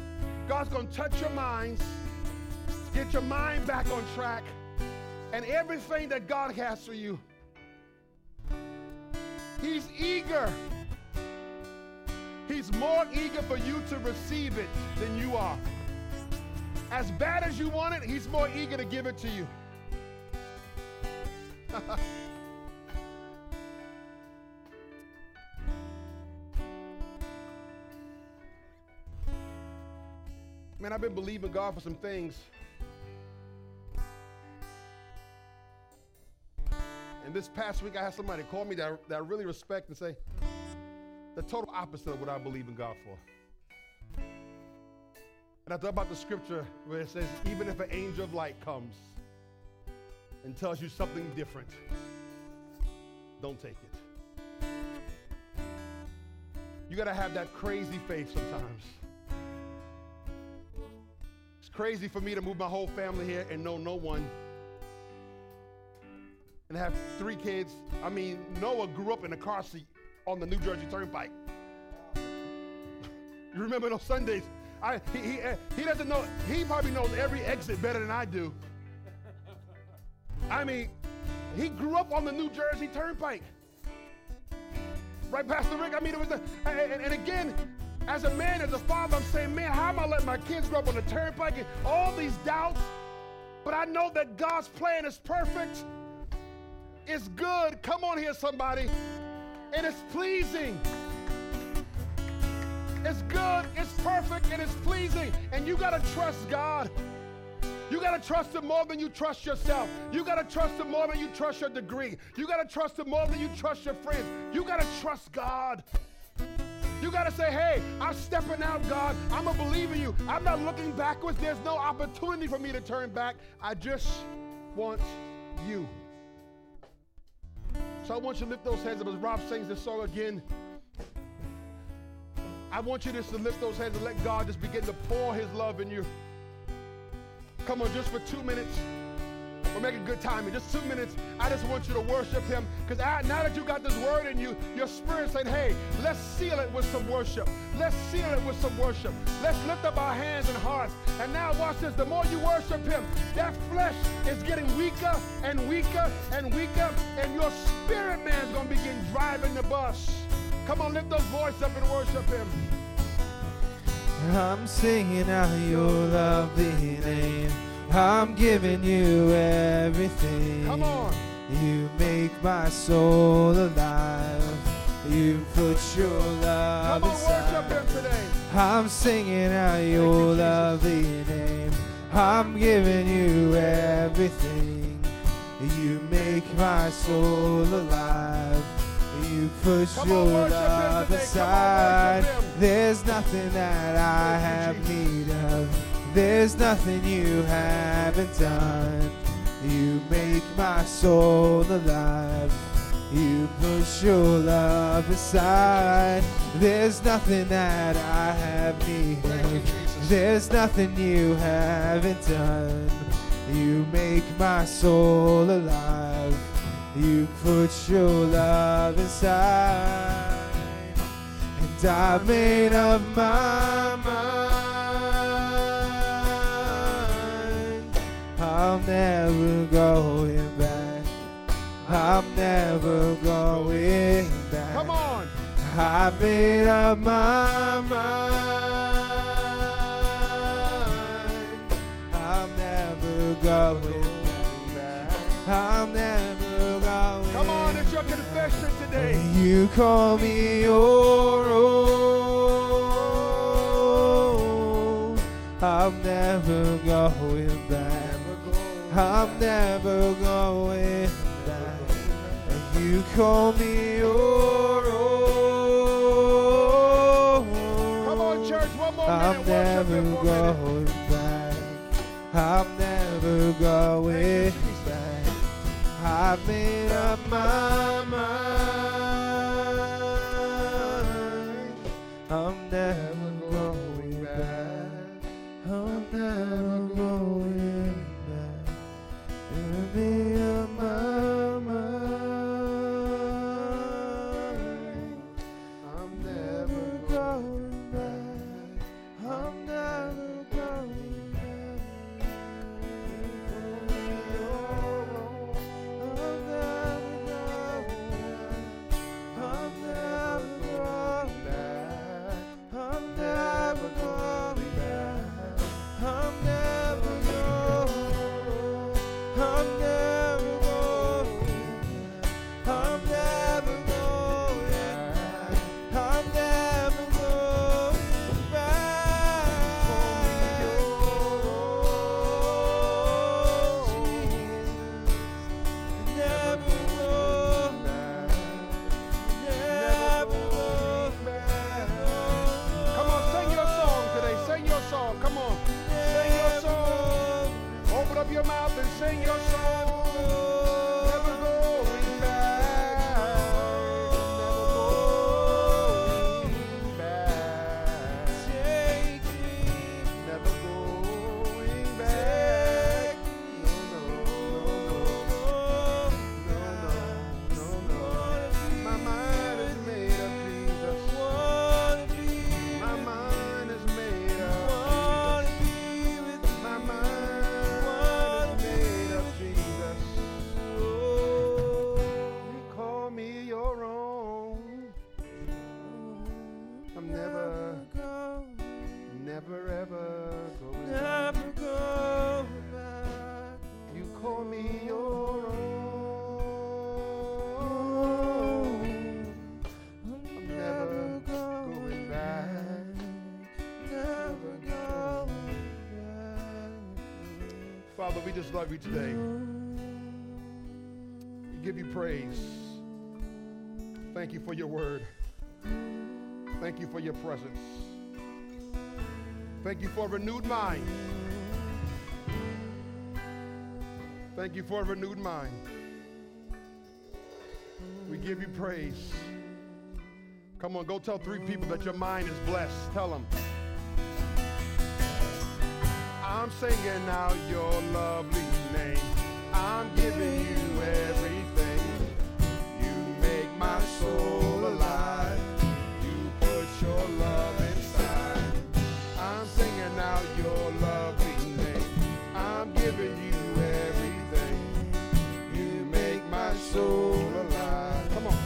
God's going to touch your minds, get your mind back on track, and everything that God has for you. He's eager. He's more eager for you to receive it than you are. As bad as you want it, He's more eager to give it to you. [laughs] Man, I've been believing God for some things. And this past week, I had somebody call me that, that I really respect and say the total opposite of what I believe in God for. And I thought about the scripture where it says, even if an angel of light comes and tells you something different, don't take it. You got to have that crazy faith sometimes. It's crazy for me to move my whole family here and know no one and have three kids. I mean, Noah grew up in a car seat on the New Jersey Turnpike. [laughs] you remember those Sundays? I, he, he, he doesn't know, he probably knows every exit better than I do. I mean, he grew up on the New Jersey Turnpike. Right, Pastor Rick? I mean, it was, the, and, and again, as a man, as a father, I'm saying, man, how am I letting my kids grow up on the turnpike and all these doubts? But I know that God's plan is perfect. It's good. Come on here, somebody. And it's pleasing. It's good, it's perfect, and it's pleasing. And you got to trust God. You got to trust Him more than you trust yourself. You got to trust Him more than you trust your degree. You got to trust Him more than you trust your friends. You got to trust God. You got to say, hey, I'm stepping out, God. I'm a believer in you. I'm not looking backwards. There's no opportunity for me to turn back. I just want you. So I want you to lift those hands up as Rob sings this song again. I want you just to lift those hands and let God just begin to pour his love in you. Come on, just for two minutes. We're making good time. In just two minutes, I just want you to worship him. Because now that you got this word in you, your spirit said, hey, let's seal it with some worship. Let's seal it with some worship. Let's lift up our hands and hearts. And now watch this. The more you worship him, that flesh is getting weaker and weaker and weaker. And your spirit man's going to begin driving the bus. Come on, lift those voices up and worship him. I'm singing out your lovely name. I'm giving you everything. Come on. You make my soul alive. You put your love Come on, inside. worship him today. I'm singing out your you, lovely name. I'm giving you everything. You make my soul alive. You Come on, your love. Come on, aside. There's nothing that I have need of. There's nothing you haven't done. You make my soul alive. You push your love aside. There's nothing that I have need of. There's nothing you haven't done. You make my soul alive. You put your love inside. And I've made up my mind. I'm never going back. I'm never going back. Come on. I've made up my mind. I'm never going back. I'm never confession today. You call me your own. I'm never going back. I'm never going back. You call me your own. Come on, church, one more I'm minute. Never him for a minute. going back. I'm never going back. I made up my mind. I'm never Father, we just love you today. We give you praise. Thank you for your word. Thank you for your presence. Thank you for a renewed mind. Thank you for a renewed mind. We give you praise. Come on, go tell three people that your mind is blessed. Tell them. I'm singing out your lovely name. I'm giving you everything. You make my soul alive. You put your love inside. I'm singing out your lovely name. I'm giving you everything. You make my soul alive. Come on.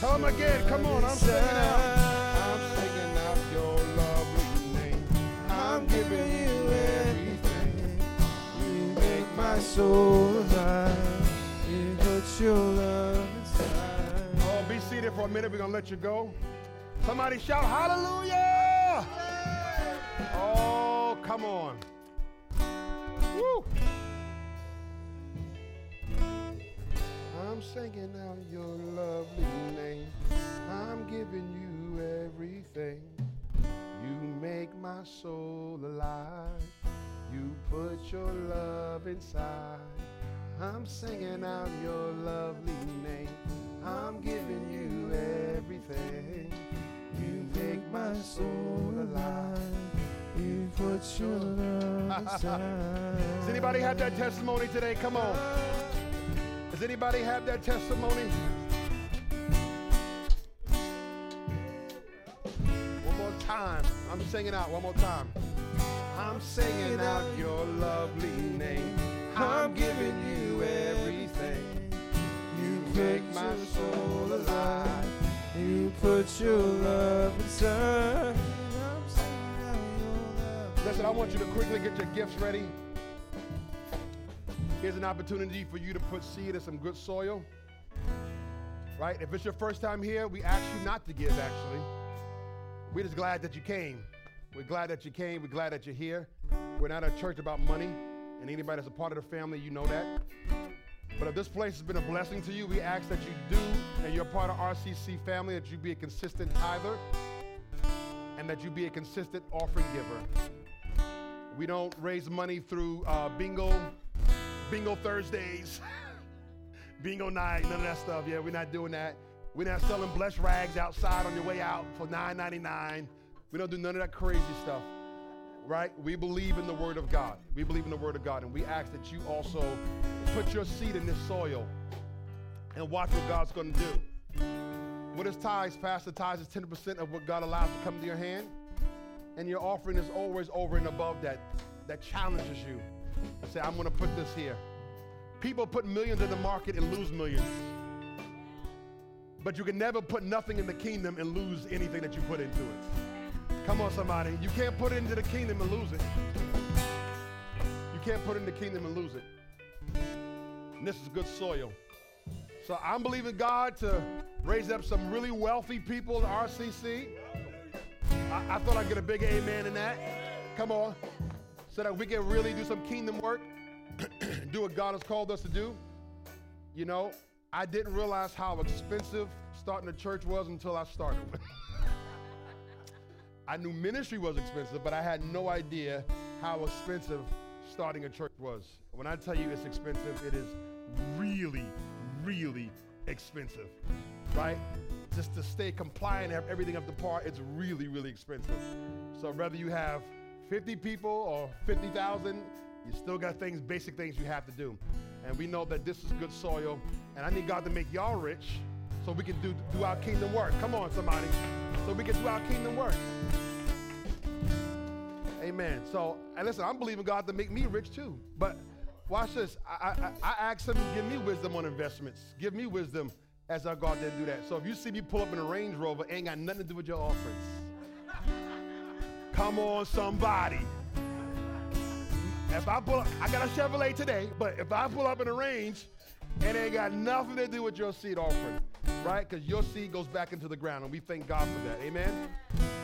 Tell them again. Come on. I'm singing out. Soul alive. You put your love inside. Oh, be seated for a minute. We're going to let you go. Somebody shout hallelujah. Oh, come on. Woo. I'm singing out your lovely name. I'm giving you everything. You make my soul alive. You put your love inside. I'm singing out your lovely name. I'm giving you everything. You make my soul alive. You put your love [laughs] inside. Does anybody have that testimony today? Come on. Does anybody have that testimony? One more time. I'm singing out one more time. I'm singing out your lovely name. I'm giving you everything. You make my soul alive. You put your love inside. I'm singing out your love. Listen, I want you to quickly get your gifts ready. Here's an opportunity for you to put seed in some good soil. Right? If it's your first time here, we ask you not to give, actually. We're just glad that you came. We're glad that you came. We're glad that you're here. We're not a church about money, and anybody that's a part of the family, you know that. But if this place has been a blessing to you, we ask that you do, and you're part of RCC family, that you be a consistent tither, and that you be a consistent offering giver. We don't raise money through uh, bingo, bingo Thursdays, [laughs] bingo night, none of that stuff. Yeah, we're not doing that. We're not selling blessed rags outside on your way out for $9.99. We don't do none of that crazy stuff, right? We believe in the Word of God. We believe in the Word of God, and we ask that you also put your seed in this soil and watch what God's going to do. What is tithes? Pastor tithes is 10% of what God allows to come to your hand and your offering is always over and above that that challenges you say i'm going to put this here people put millions in the market and lose millions but you can never put nothing in the kingdom and lose anything that you put into it come on somebody you can't put it into the kingdom and lose it you can't put it in the kingdom and lose it and this is good soil so i'm believing god to raise up some really wealthy people in rcc I, I thought I'd get a big amen in that. Come on. So that we can really do some kingdom work, [clears throat] do what God has called us to do. You know, I didn't realize how expensive starting a church was until I started. [laughs] I knew ministry was expensive, but I had no idea how expensive starting a church was. When I tell you it's expensive, it is really, really expensive, right? Just to stay compliant, and have everything up to par, it's really, really expensive. So whether you have 50 people or 50,000, you still got things, basic things you have to do. And we know that this is good soil, and I need God to make y'all rich so we can do, do our kingdom work. Come on, somebody. So we can do our kingdom work. Amen. So, and listen, I'm believing God to make me rich too. But watch this. I, I, I asked him to give me wisdom on investments. Give me wisdom as our God didn't do that. So if you see me pull up in a Range Rover, ain't got nothing to do with your offerings. [laughs] Come on, somebody. If I pull up, I got a Chevrolet today, but if I pull up in a range, it ain't got nothing to do with your seed offering, right? Because your seed goes back into the ground, and we thank God for that. Amen.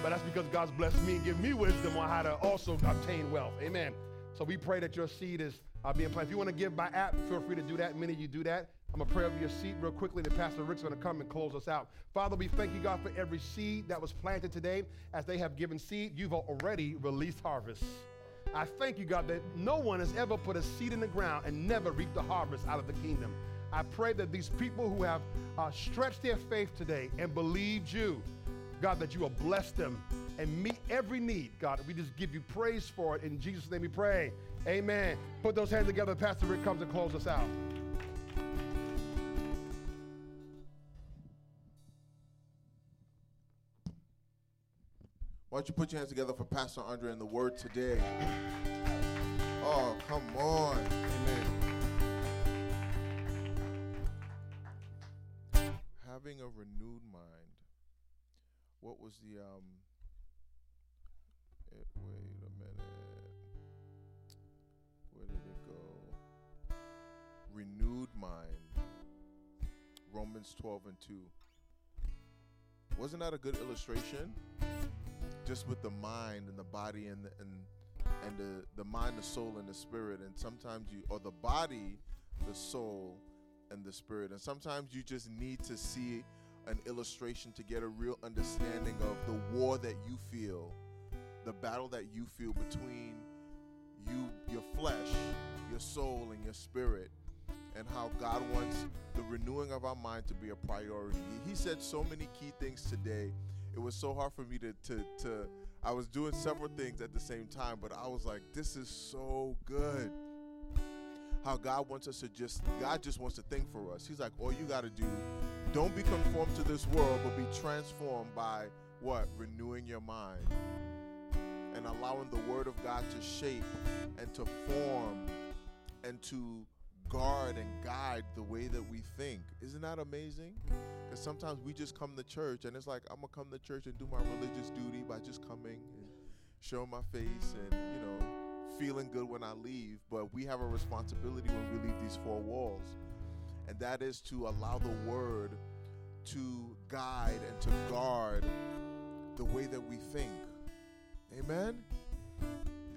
But that's because God's blessed me and give me wisdom on how to also obtain wealth. Amen. So we pray that your seed is uh, being planted. If you want to give by app, feel free to do that. Many of you do that. I'm going to pray over your seed real quickly, and Pastor Rick's going to come and close us out. Father, we thank you, God, for every seed that was planted today. As they have given seed, you've already released harvest. I thank you, God, that no one has ever put a seed in the ground and never reaped the harvest out of the kingdom. I pray that these people who have uh, stretched their faith today and believed you, God, that you will bless them and meet every need, God. We just give you praise for it. In Jesus' name we pray. Amen. Put those hands together. Pastor Rick comes and close us out. Why don't you put your hands together for Pastor Andre and the word today? Oh, come on. Amen. Having a renewed mind. What was the um it, wait a minute. Where did it go? Renewed mind. Romans 12 and 2. Wasn't that a good illustration? Just with the mind and the body and the, and and the the mind, the soul, and the spirit. And sometimes you or the body, the soul, and the spirit. And sometimes you just need to see an illustration to get a real understanding of the war that you feel, the battle that you feel between you, your flesh, your soul, and your spirit. And how God wants the renewing of our mind to be a priority. He said so many key things today it was so hard for me to to to I was doing several things at the same time, but I was like, this is so good. How God wants us to just God just wants to think for us. He's like, all you got to do, don't be conformed to this world, but be transformed by what? Renewing your mind. And allowing the word of God to shape and to form and to guard and guide the way that we think. Isn't that amazing? Because sometimes we just come to church and it's like, I'm going to come to church and do my religious duty by just coming and showing my face and, you know, feeling good when I leave. But we have a responsibility when we leave these four walls. And that is to allow the word to guide and to guard the way that we think. Amen?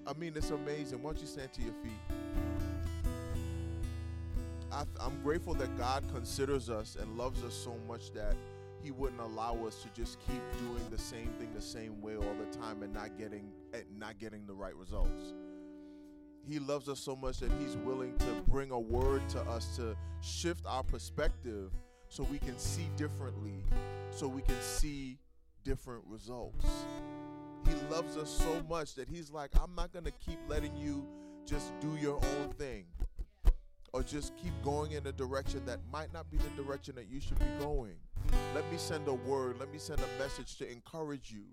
I mean, it's amazing. Why don't you stand to your feet? I, am grateful that God considers us and loves us so much that He wouldn't allow us to just keep doing the same thing the same way all the time and not getting eh, not getting the right results. He loves us so much that He's willing to bring a word to us to shift our perspective so we can see differently, so we can see different results. He loves us so much that He's like, I'm not going to keep letting you just do your own thing or just keep going in a direction that might not be the direction that you should be going. Let me send a word, let me send a message to encourage you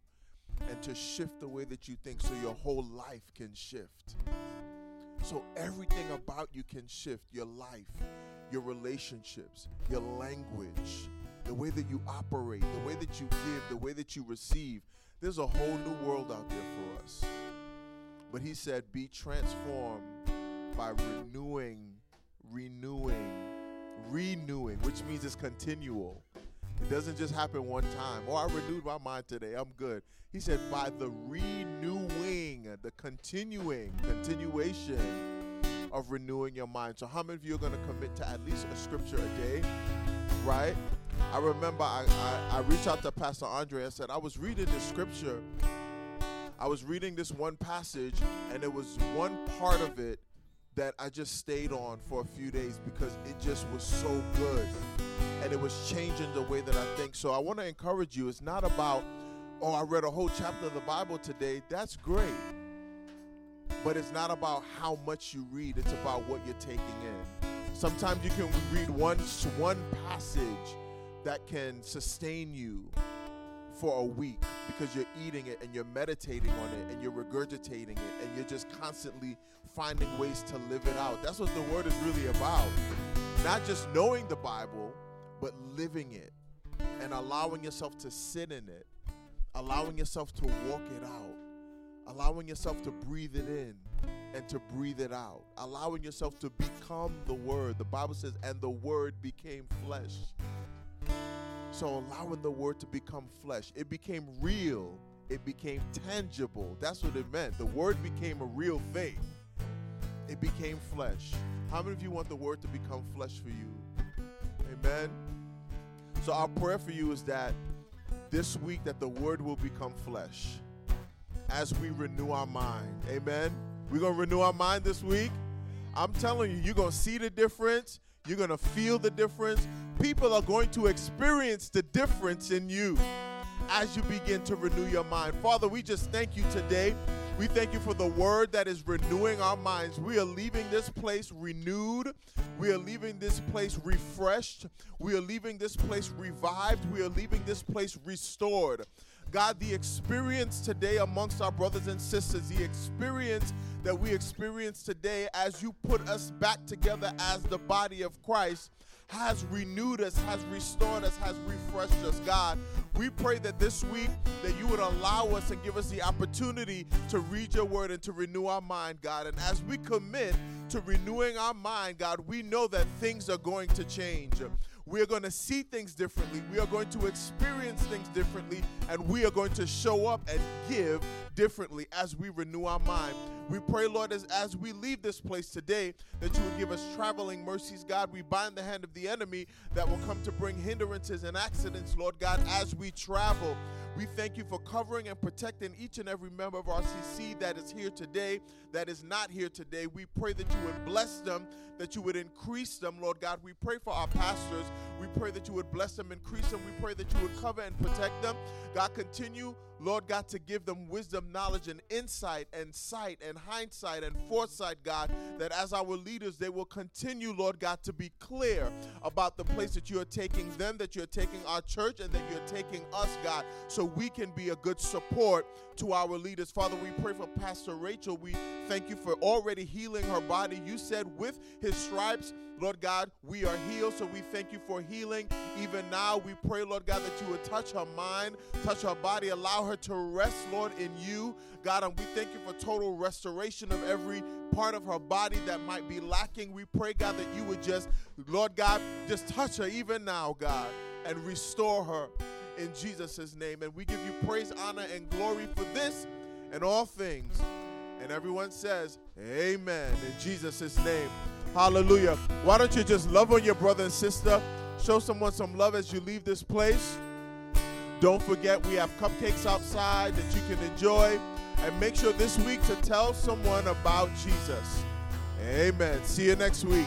and to shift the way that you think so your whole life can shift. So everything about you can shift your life, your relationships, your language, the way that you operate, the way that you give, the way that you receive. There's a whole new world out there for us. But he said, Be transformed by renewing renewing, renewing, which means it's continual. It doesn't just happen one time. Oh, I renewed my mind today. I'm good. He said, by the renewing, the continuing, continuation of renewing your mind. So, how many of you are going to commit to at least a scripture a day? Right? I remember I, I, I reached out to Pastor Andre and said, I was reading the scripture. I was reading this one passage, and it was one part of it that I just stayed on for a few days because it just was so good and it was changing the way that I think. So I want to encourage you. It's not about, oh, I read a whole chapter of the Bible today. That's great. But it's not about how much you read, it's about what you're taking in. Sometimes you can read one, one passage that can sustain you for a week because you're eating it and you're meditating on it and you're regurgitating it and you're just constantly finding ways to live it out. That's what the word is really about. Not just knowing the Bible, but living it and allowing yourself to sit in it, allowing yourself to walk it out, allowing yourself to breathe it in and to breathe it out, allowing yourself to become the Word. The Bible says, and the Word became flesh. So allowing the Word to become flesh, it became real, it became tangible. That's what it meant. The Word became a real thing, it became flesh. How many of you want the Word to become flesh for you? Amen. So our prayer for you is that this week that the word will become flesh as we renew our mind. Amen. We're going to renew our mind this week. I'm telling you, you're going to see the difference. You're going to feel the difference. People are going to experience the difference in you as you begin to renew your mind. Father, we just thank you today. We thank you for the word that is renewing our minds. We are leaving this place renewed. We are leaving this place refreshed. We are leaving this place revived. We are leaving this place restored. God, the experience today amongst our brothers and sisters, the experience that we experience today as you put us back together as the body of Christ has renewed us, has restored us, has refreshed us, God. We pray that this week that you would allow us and give us the opportunity to read your word and to renew our mind, God. And as we commit to renewing our mind, God, we know that things are going to change. We are going to see things differently. We are going to experience things differently. And we are going to show up and give differently as we renew our mind. We pray, Lord, as, as we leave this place today, that you would give us traveling mercies, God. We bind the hand of the enemy that will come to bring hindrances and accidents, Lord God, as we travel. We thank you for covering and protecting each and every member of RCC that is here today, that is not here today. We pray that you would bless them, that you would increase them, Lord God. We pray for our pastors. We pray that you would bless them, increase them. We pray that you would cover and protect them. God, continue, Lord God, to give them wisdom, knowledge, and insight, and sight, and hindsight, and foresight, God, that as our leaders, they will continue, Lord God, to be clear about the place that you are taking them, that you're taking our church, and that you're taking us, God, so we can be a good support to our leaders. Father, we pray for Pastor Rachel. We thank you for already healing her body. You said, with his stripes, Lord God, we are healed. So we thank you for healing. Even now, we pray, Lord God, that you would touch her mind, touch her body, allow her to rest, Lord, in you. God, and we thank you for total restoration of every part of her body that might be lacking. We pray, God, that you would just, Lord God, just touch her even now, God, and restore her in Jesus' name. And we give you praise, honor, and glory for this and all things. And everyone says, Amen. In Jesus' name. Hallelujah. Why don't you just love on your brother and sister? Show someone some love as you leave this place. Don't forget, we have cupcakes outside that you can enjoy. And make sure this week to tell someone about Jesus. Amen. See you next week.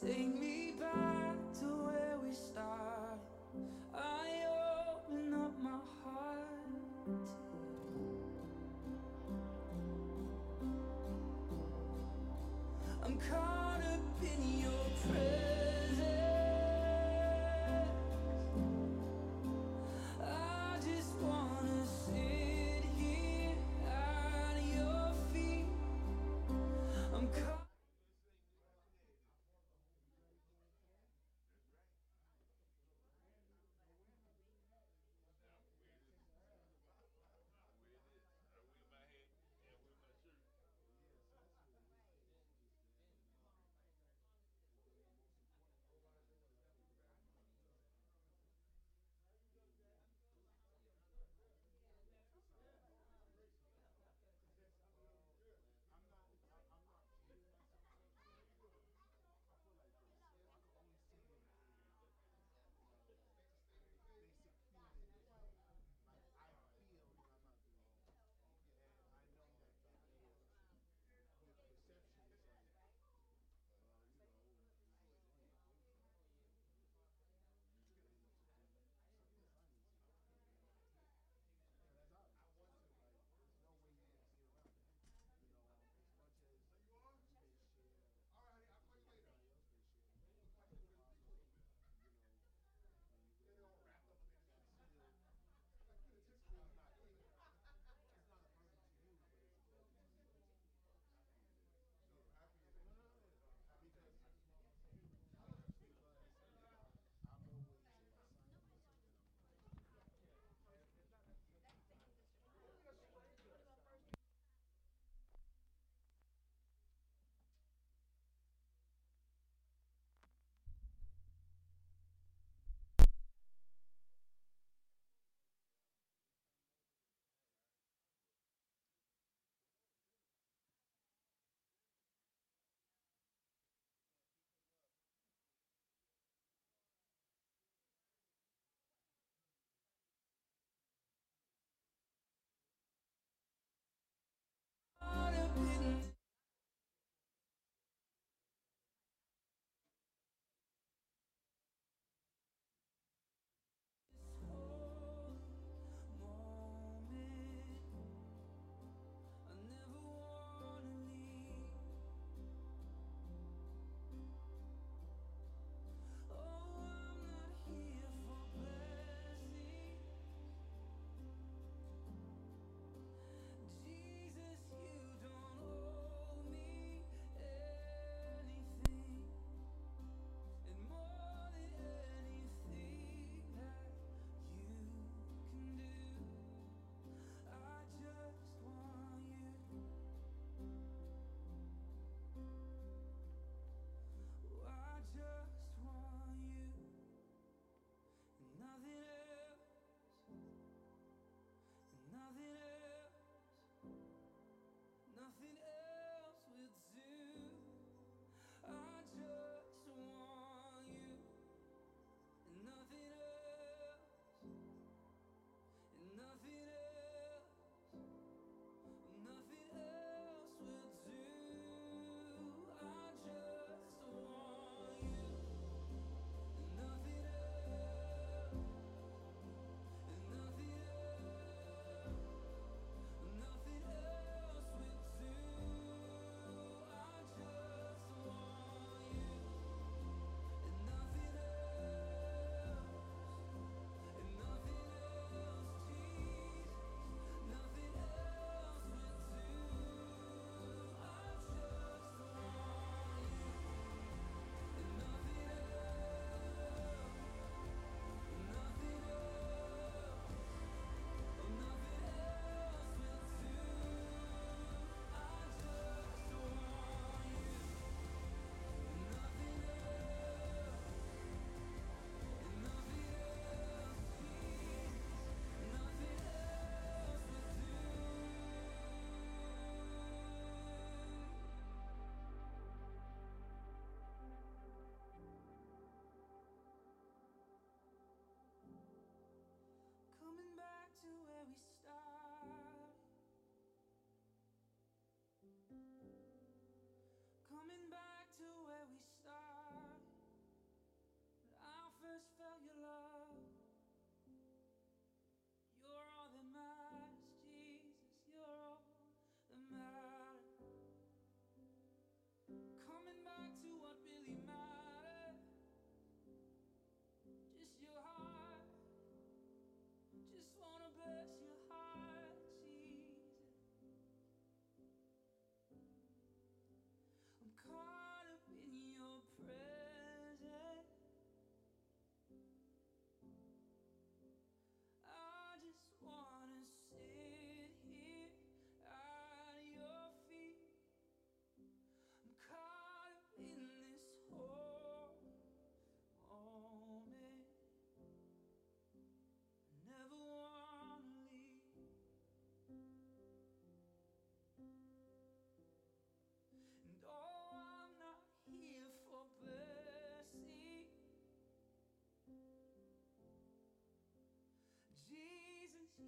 Take me back to where we started. I open up my heart. I'm presence.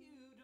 you